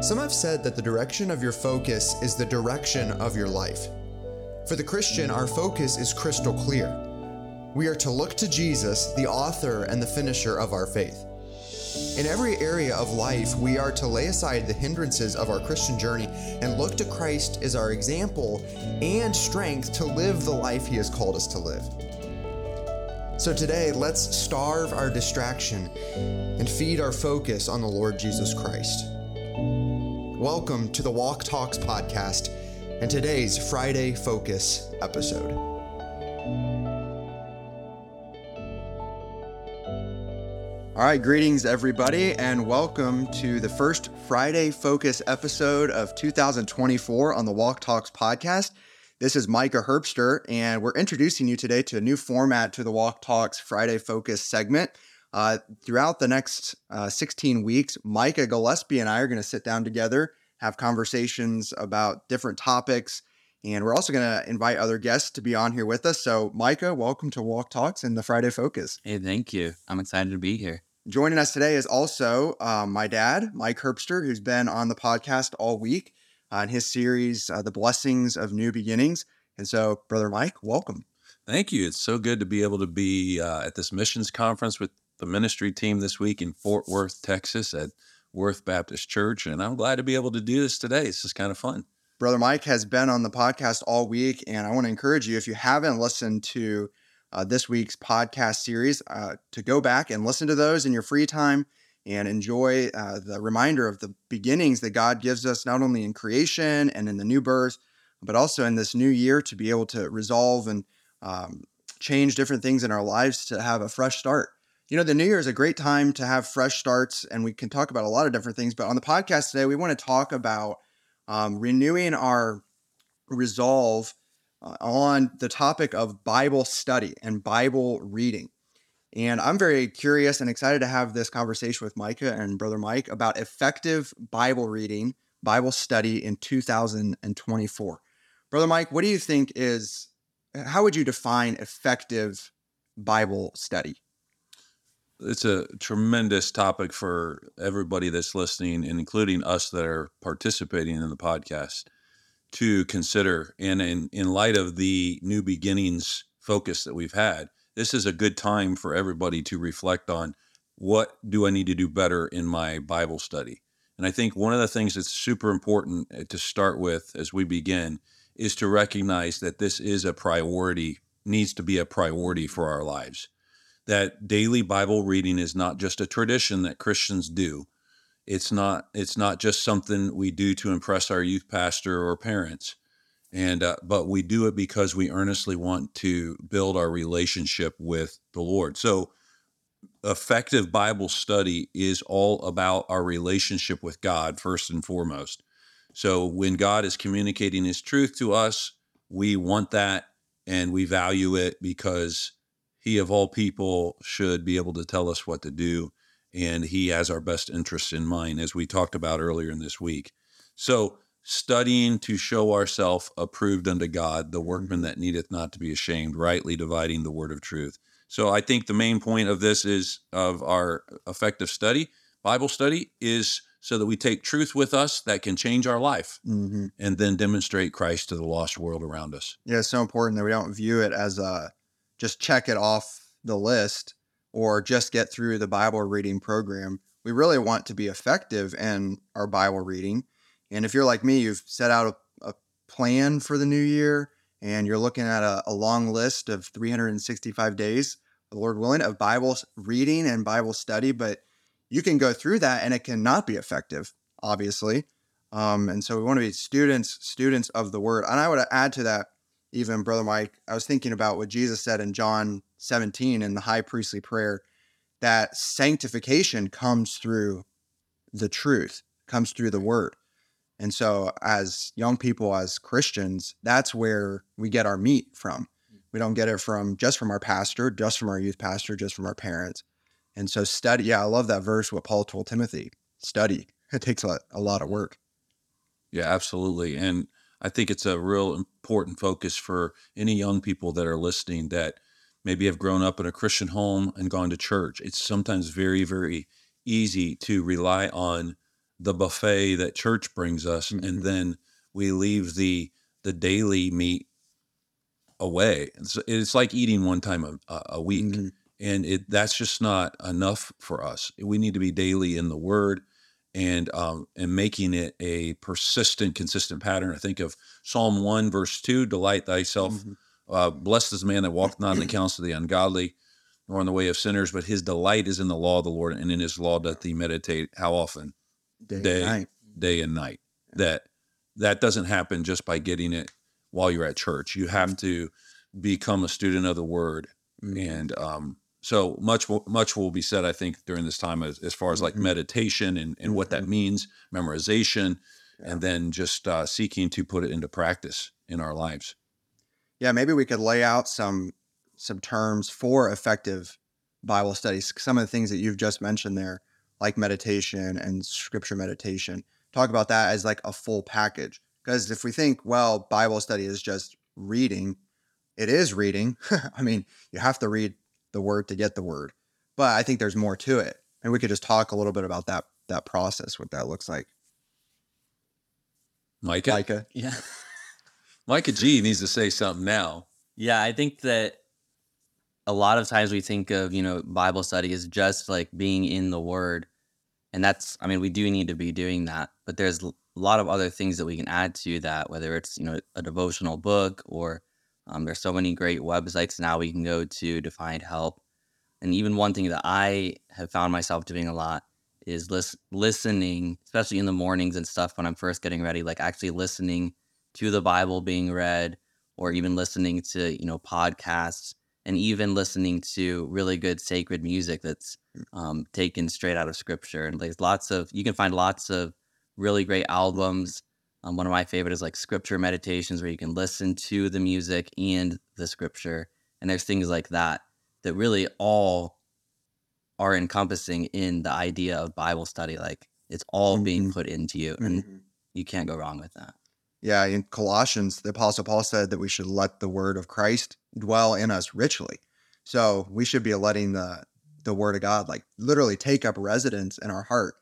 Some have said that the direction of your focus is the direction of your life. For the Christian, our focus is crystal clear. We are to look to Jesus, the author and the finisher of our faith. In every area of life, we are to lay aside the hindrances of our Christian journey and look to Christ as our example and strength to live the life He has called us to live. So today, let's starve our distraction and feed our focus on the Lord Jesus Christ. Welcome to the Walk Talks podcast and today's Friday Focus episode. All right, greetings everybody, and welcome to the first Friday Focus episode of 2024 on the Walk Talks podcast. This is Micah Herbster, and we're introducing you today to a new format to the Walk Talks Friday Focus segment. Uh, throughout the next uh, 16 weeks, Micah Gillespie and I are going to sit down together, have conversations about different topics, and we're also going to invite other guests to be on here with us. So, Micah, welcome to Walk Talks and the Friday Focus. Hey, thank you. I'm excited to be here. Joining us today is also um, my dad, Mike Herbster, who's been on the podcast all week on his series, uh, The Blessings of New Beginnings. And so, Brother Mike, welcome. Thank you. It's so good to be able to be uh, at this missions conference with the ministry team this week in Fort Worth, Texas at Worth Baptist Church. And I'm glad to be able to do this today. This is kind of fun. Brother Mike has been on the podcast all week. And I want to encourage you, if you haven't listened to uh, this week's podcast series, uh, to go back and listen to those in your free time and enjoy uh, the reminder of the beginnings that God gives us, not only in creation and in the new birth, but also in this new year to be able to resolve and um, change different things in our lives to have a fresh start. You know, the new year is a great time to have fresh starts, and we can talk about a lot of different things. But on the podcast today, we want to talk about um, renewing our resolve uh, on the topic of Bible study and Bible reading. And I'm very curious and excited to have this conversation with Micah and Brother Mike about effective Bible reading, Bible study in 2024. Brother Mike, what do you think is, how would you define effective Bible study? It's a tremendous topic for everybody that's listening, and including us that are participating in the podcast to consider. And in, in light of the new beginnings focus that we've had, this is a good time for everybody to reflect on what do I need to do better in my Bible study. And I think one of the things that's super important uh, to start with as we begin is to recognize that this is a priority, needs to be a priority for our lives. That daily Bible reading is not just a tradition that Christians do. It's not it's not just something we do to impress our youth pastor or parents. And uh, but we do it because we earnestly want to build our relationship with the lord. So effective bible study is all about our relationship with god first and foremost. So when god is communicating his truth to us we want that and we value it because he of all people should be able to tell us what to do and he has our best interests in mind as we talked about earlier in this week so studying to show ourselves approved unto God, the workman that needeth not to be ashamed, rightly dividing the word of truth. So I think the main point of this is of our effective study, Bible study, is so that we take truth with us that can change our life mm-hmm. and then demonstrate Christ to the lost world around us. Yeah, it's so important that we don't view it as a just check it off the list or just get through the Bible reading program. We really want to be effective in our Bible reading and if you're like me, you've set out a, a plan for the new year and you're looking at a, a, long list of 365 days, the Lord willing, of Bible reading and Bible study, but you can go through that and it cannot be effective, obviously. Um, and so we want to be students, students of the word. And I would add to that, even Brother Mike, I was thinking about what Jesus said in John 17 in the high priestly prayer that sanctification comes through the truth, comes through the word. And so, as young people, as Christians, that's where we get our meat from. Mm. We don't get it from just from our pastor, just from our youth pastor, just from our parents. And so, study. Yeah, I love that verse, what Paul told Timothy study. It takes a, a lot of work. Yeah, absolutely. And I think it's a real important focus for any young people that are listening that maybe have grown up in a Christian home and gone to church. It's sometimes very, very easy to rely on the buffet that church brings us, Mhm. and then we leave the the daily meat away. It's, it's like eating one time a, a- week Mhm. and it that's just not enough for us. We need to be daily in the Word and um, and making it a persistent, consistent pattern. I think of Psalm one verse two: "Delight thyself, Mhm. uh, blessed is the man that walketh not in the counsel of the ungodly, nor in the way of sinners, but his delight is in the law of the Lord, and in his law doth he meditate." How often? Day, and Day. night. Day and night. That that doesn't happen just by getting it while you're at church. You have to become a student of the Word Mhm. and um, so much will- much will be said i think during this time as, as far as like Mhm. meditation and, and what that means memorization Yeah. and then just uh, seeking to put it into practice in our lives yeah, maybe we could lay out some some terms for effective Bible studies. Some of the things that you've just mentioned there, like meditation and scripture meditation. Talk about that as like a full package. Because if we think, well, Bible study is just reading, it is reading. I mean, you have to read the word to get the word. But I think there's more to it. And we could just talk a little bit about that that process, what that looks like. micah Micah. Yeah. micah g needs to say something now Yeah, I think that a lot of times we think of, you know, Bible study as just like being in the word. And that's I mean, we do need to be doing that, but there's l- a lot of other things that we can add to that, whether it's, you know, a devotional book or um, there's so many great websites now we can go to to find help. And even one thing that I have found myself doing a lot is lis- listening, especially in the mornings and stuff when I'm first getting ready, like actually listening to the Bible being read or even listening to, you know, podcasts and even listening to really good sacred music that's um, taken straight out of scripture. And there's lots of, you can find lots of really great albums. Um, one of my favorite is like scripture meditations where you can listen to the music and the scripture. And there's things like that that really all are encompassing in the idea of Bible study. Like it's all being Mhm. put into you, and Mhm. you can't go wrong with that. Yeah, in Colossians, the Apostle Paul said that we should let the word of Christ dwell in us richly. So we should be letting the the word of God like literally take up residence in our heart.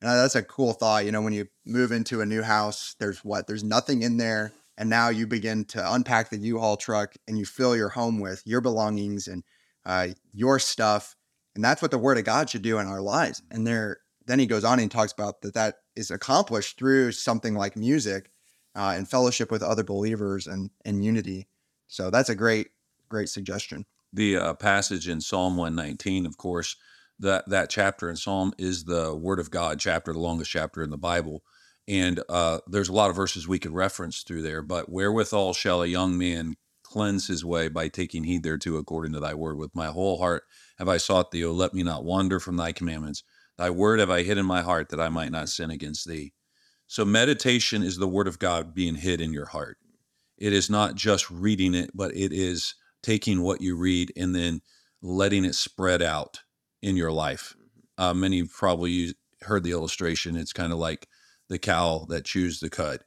And that's a cool thought. You know, when you move into a new house, there's what? There's nothing in there. And now you begin to unpack the U-Haul truck and you fill your home with your belongings and uh, your stuff. And that's what the word of God should do in our lives. And there, then he goes on and talks about that that is accomplished through something like music uh, and fellowship with other believers and, and unity. So that's a great, great suggestion. the uh, passage in Psalm 119, of course, that that chapter in Psalm is the Word of God chapter, the longest chapter in the Bible, and uh, there's a lot of verses we could reference through there. But wherewithal shall a young man cleanse his way by taking heed thereto according to thy word? With my whole heart have I sought thee; O let me not wander from thy commandments. Thy word have I hid in my heart that I might not sin against thee. So meditation is the Word of God being hid in your heart. It is not just reading it, but it is taking what you read and then letting it spread out in your life. Uh, many probably heard the illustration. It's kind of like the cow that chews the cud,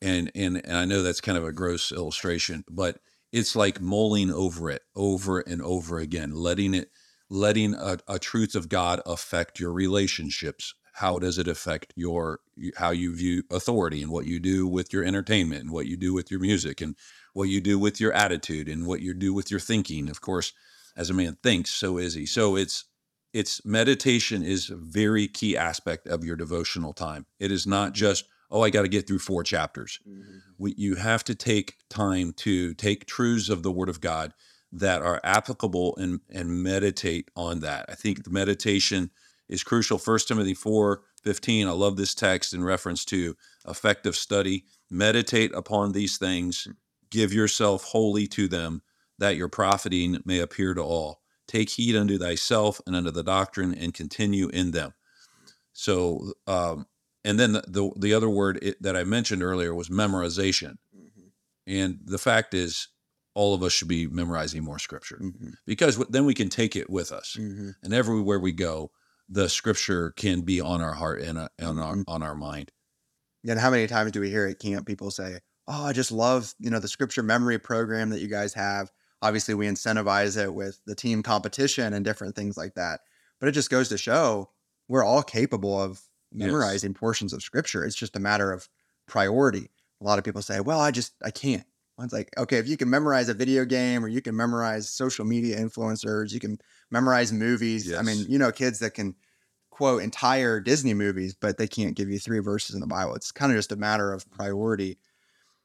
and and and I know that's kind of a gross illustration, but it's like mulling over it over and over again, letting it, letting a, a truth of God affect your relationships. How does it affect your how you view authority and what you do with your entertainment and what you do with your music and what you do with your attitude and what you do with your thinking. Of course, as a man thinks, so is he. So it's it's meditation is a very key aspect of your devotional time. It is not just, oh, I got to get through four chapters. Mm-hmm. We, you have to take time to take truths of the Word of God that are applicable and and meditate on that. I think the meditation is crucial. First Timothy 4 15. I love this text in reference to effective study. Meditate upon these things, hmm. give yourself wholly to them, that your profiting may appear to all. Take heed unto thyself and unto the doctrine, and continue in them. So, um, and then the, the, the other word it, that I mentioned earlier was memorization. And the fact is, all of us should be memorizing more scripture because then we can take it with us. And everywhere we go, the scripture can be on our heart and uh, on our Mhm. on our mind. And how many times do we hear at camp people say, "Oh, I just love you know the scripture memory program that you guys have." Obviously, we incentivize it with the team competition and different things like that. But it just goes to show we're all capable of Yes. memorizing portions of scripture. It's just a matter of priority. A lot of people say, "Well, I just I can't." It's like, okay, if you can memorize a video game or you can memorize social media influencers, you can memorize movies. I mean, you know, kids that can quote entire Disney movies, but they can't give you three verses in the Bible. It's kind of just a matter of priority,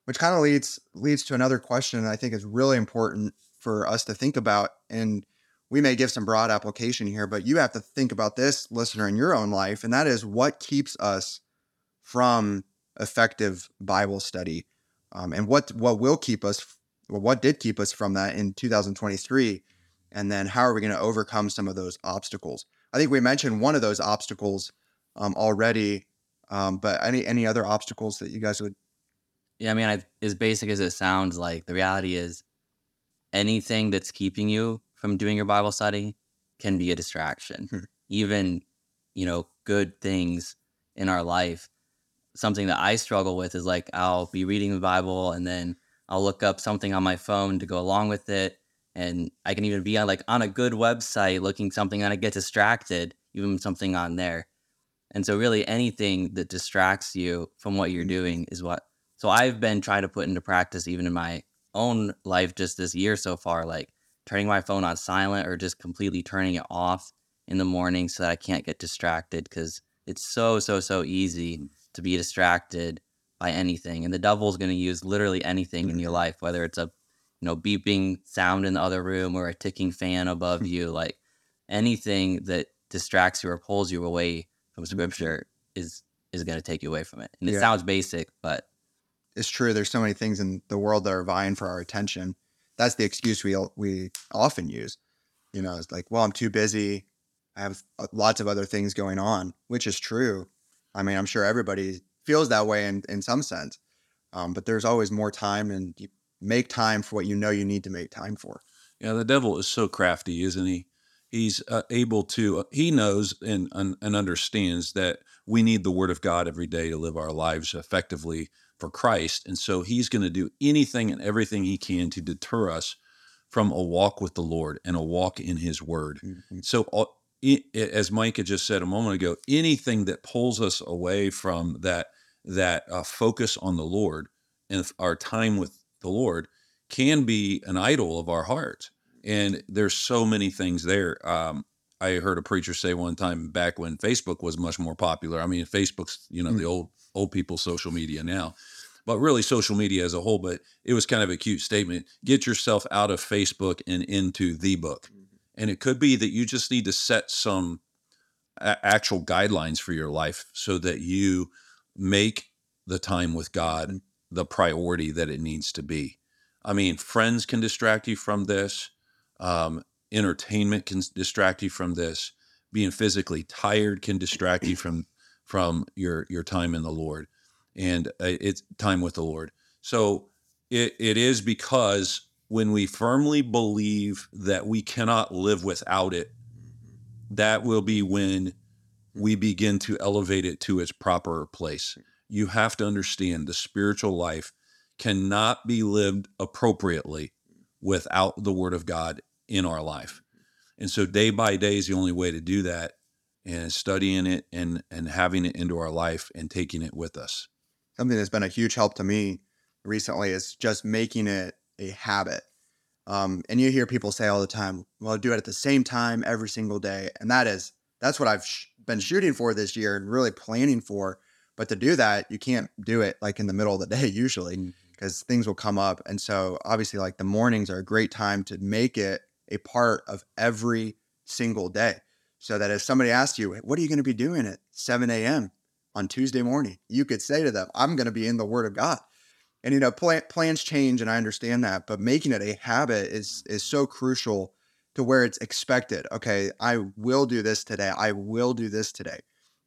which kind of leads leads to another question that I think is really important for us to think about. And we may give some broad application here, but you have to think about this, listener, in your own life, and that is what keeps us from effective Bible study, um, and what what will keep us, well, what did keep us from that in 2023, and then how are we going to overcome some of those obstacles? I think we mentioned one of those obstacles um, already, um, but any any other obstacles that you guys would? Yeah, I mean, I, as basic as it sounds, like the reality is anything that's keeping you from doing your Bible study can be a distraction. Hmm. Even, you know, good things in our life. Something that I struggle with is like I'll be reading the Bible and then I'll look up something on my phone to go along with it. And I can even be on like on a good website looking something and I get distracted, even something on there. And so really anything that distracts you from what you're Mhm. doing is what so I've been trying to put into practice even in my own life just this year so far, like turning my phone on silent or just completely turning it off in the morning so that I can't get distracted because it's so, so, so easy to be distracted by anything. And the devil's going to use literally anything in your mm-hmm. life, whether it's a you know beeping sound in the other room or a ticking fan above you, like anything that distracts you or pulls you away from mm-hmm. scripture is is going to take you away from it. And it Yeah. sounds basic, but It's true. There's so many things in the world that are vying for our attention. That's the excuse we we often use. You know, it's like, well, I'm too busy. I have lots of other things going on, which is true. I mean, I'm sure everybody feels that way in, in some sense. Um, but there's always more time, and you make time for what you know you need to make time for. Yeah, the devil is so crafty, isn't he? He's uh, able to. Uh, he knows and, and and understands that we need the Word of God every day to live our lives effectively for Christ, and so he's going to do anything and everything he can to deter us from a walk with the Lord and a walk in His Word. Mhm. So, as Mike had just said a moment ago, anything that pulls us away from that that uh, focus on the Lord and our time with the Lord can be an idol of our heart. And there's so many things there. Um, I heard a preacher say one time back when Facebook was much more popular. I mean, Facebook's you know Mm. the old old people social media now, but really social media as a whole. But it was kind of a cute statement: get yourself out of Facebook and into the book. And it could be that you just need to set some a- actual guidelines for your life so that you make the time with God the priority that it needs to be. I mean, friends can distract you from this. Um, entertainment can distract you from this. Being physically tired can distract you from from your your time in the Lord, and uh, it's time with the Lord. So it, it is because when we firmly believe that we cannot live without it, that will be when we begin to elevate it to its proper place. You have to understand the spiritual life cannot be lived appropriately without the word of God in our life. And so day by day is the only way to do that and studying it and and having it into our life and taking it with us. something that's been a huge help to me recently is just making it a habit. Um, and you hear people say all the time, "Well, do it at the same time every single day," and that is that's what I've sh- been shooting for this year and really planning for. But to do that, you can't do it like in the middle of the day usually because things will come up. And so obviously, like the mornings are a great time to make it a part of every single day, so that if somebody asks you, "What are you going to be doing at 7 a.m.?" on Tuesday morning, you could say to them, I'm going to be in the Word of God. And, you know, plan, plans change, and I understand that, but making it a habit is is so crucial to where it's expected. Okay, I will do this today. I will do this today.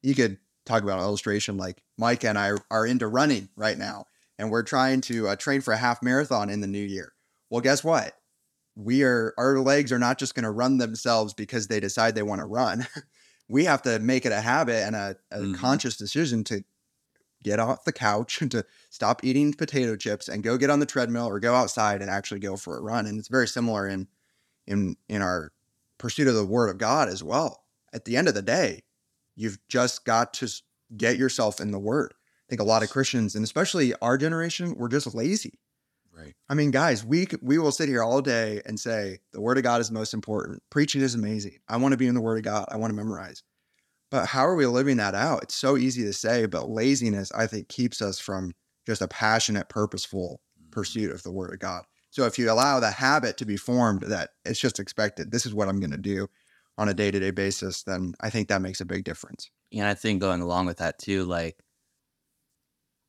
You could talk about an illustration like Mike and I are into running right now, and we're trying to uh, train for a half marathon in the new year. Well, guess what? We are our legs are not just going to run themselves because they decide they want to run. we have to make it a habit and a, a Mhm. conscious decision to get off the couch and to stop eating potato chips and go get on the treadmill or go outside and actually go for a run and it's very similar in in in our pursuit of the word of god as well at the end of the day you've just got to get yourself in the word. I think a lot of Christians, and especially our generation, we're just lazy. Right. I mean, guys, we we will sit here all day and say the word of God is most important. Preaching is amazing. I want to be in the word of God. I want to memorize. But how are we living that out? It's so easy to say, but laziness, I think, keeps us from just a passionate, purposeful mm-hmm. pursuit of the word of God. So if you allow the habit to be formed that it's just expected, this is what I'm going to do on a day to day basis, then I think that makes a big difference. And I think going along with that too, like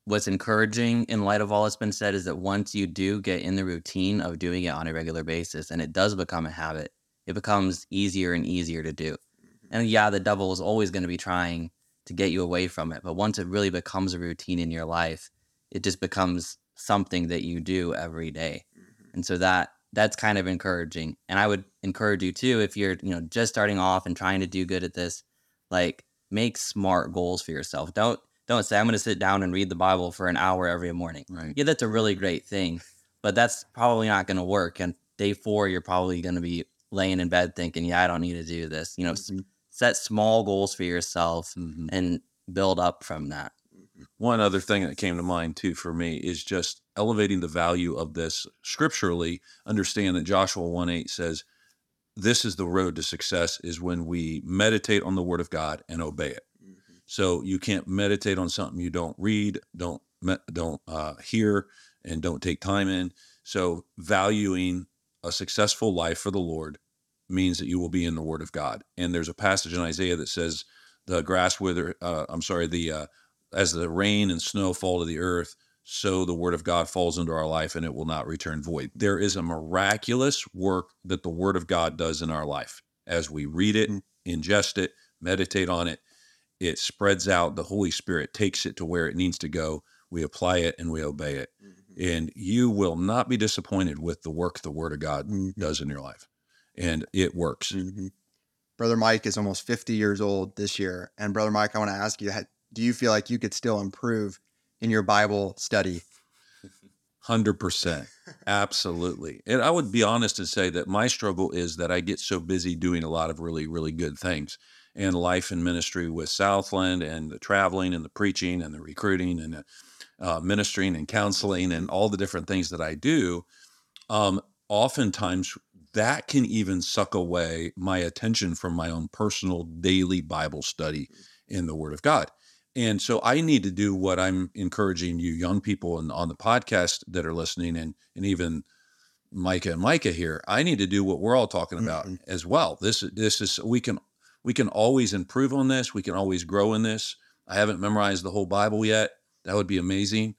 what's encouraging in light of all that's been said is that once you do get in the routine of doing it on a regular basis and it does become a habit, it becomes easier and easier to do. Mm-hmm. And yeah, the devil is always going to be trying to get you away from it. But once it really becomes a routine in your life, it just becomes something that you do every day. Mm-hmm. And so that that's kind of encouraging. And I would encourage you too if you're, you know, just starting off and trying to do good at this, like make smart goals for yourself. Don't don't say I'm going to sit down and read the Bible for an hour every morning. Right. Yeah, that's a really great thing, but that's probably not going to work. And day 4 you're probably going to be laying in bed thinking, "Yeah, I don't need to do this." You know, Mhm. set small goals for yourself Mhm. and build up from that. One other thing that came to mind too for me is just elevating the value of this scripturally. Understand that Joshua 1 8 says, This is the road to success is when we meditate on the word of God and obey it. So you can't meditate on something you don't read, don't don't uh, hear, and don't take time in. So valuing a successful life for the Lord means that you will be in the Word of God. And there's a passage in Isaiah that says, "The grass wither." Uh, I'm sorry, the uh, as the rain and snow fall to the earth, so the Word of God falls into our life, and it will not return void. There is a miraculous work that the Word of God does in our life as we read it, Mm. ingest it, meditate on it it spreads out the holy spirit takes it to where it needs to go we apply it and we obey it and you will not be disappointed with the work the word of god Mhm. does in your life and it works Mhm. Brother Mike is almost 50 years old this year. And Brother Mike, I want to ask you, do you feel like you could still improve in your Bible study? 100% absolutely and i would be honest and say that my struggle is that i get so busy doing a lot of really really good things and life and ministry with southland and the traveling and the preaching and the recruiting and the uh, ministering and counseling and all the different things that i do um, oftentimes that can even suck away my attention from my own personal daily bible study in the word of god and so I need to do what I'm encouraging you young people and on the podcast that are listening and and even Micah and Micah here, I need to do what we're all talking about Mhm. as well. This this is we can we can always improve on this. We can always grow in this. I haven't memorized the whole Bible yet. That would be amazing.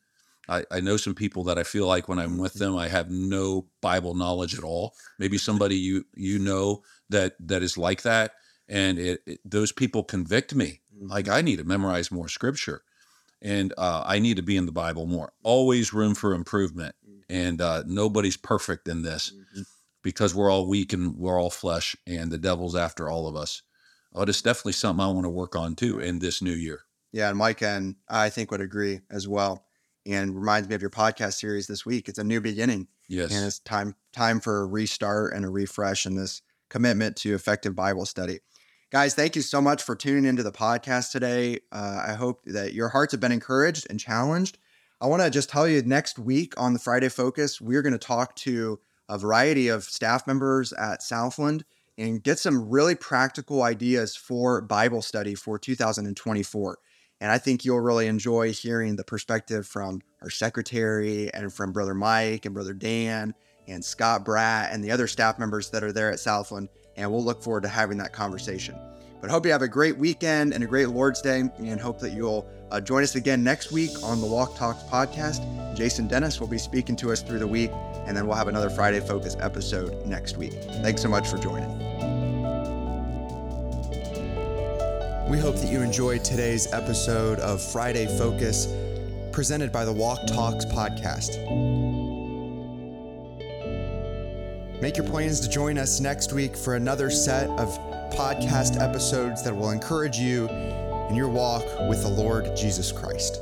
I, I know some people that I feel like when I'm with them, I have no Bible knowledge at all. Maybe somebody you you know that that is like that, and it, it those people convict me like I need to memorize more scripture, and uh, I need to be in the Bible more. Always room for improvement, and uh, nobody's perfect in this Mhm. because we're all weak and we're all flesh, and the devil's after all of us. But it's definitely something I want to work on too in this new year. Yeah, and Mike and I think would agree as well. And reminds me of your podcast series this week. It's a new beginning, Yes, and it's time time for a restart and a refresh in this commitment to effective Bible study. Guys, thank you so much for tuning into the podcast today. Uh, I hope that your hearts have been encouraged and challenged. I want to just tell you next week on the Friday Focus, we're going to talk to a variety of staff members at Southland and get some really practical ideas for Bible study for 2024. And I think you'll really enjoy hearing the perspective from our secretary and from Brother Mike and Brother Dan and Scott Bratt and the other staff members that are there at Southland. And we'll look forward to having that conversation. But hope you have a great weekend and a great Lord's Day, and hope that you'll uh, join us again next week on the Walk Talks podcast. Jason Dennis will be speaking to us through the week, and then we'll have another Friday Focus episode next week. Thanks so much for joining. We hope that you enjoyed today's episode of Friday Focus, presented by the Walk Talks podcast. Make your plans to join us next week for another set of podcast episodes that will encourage you in your walk with the Lord Jesus Christ.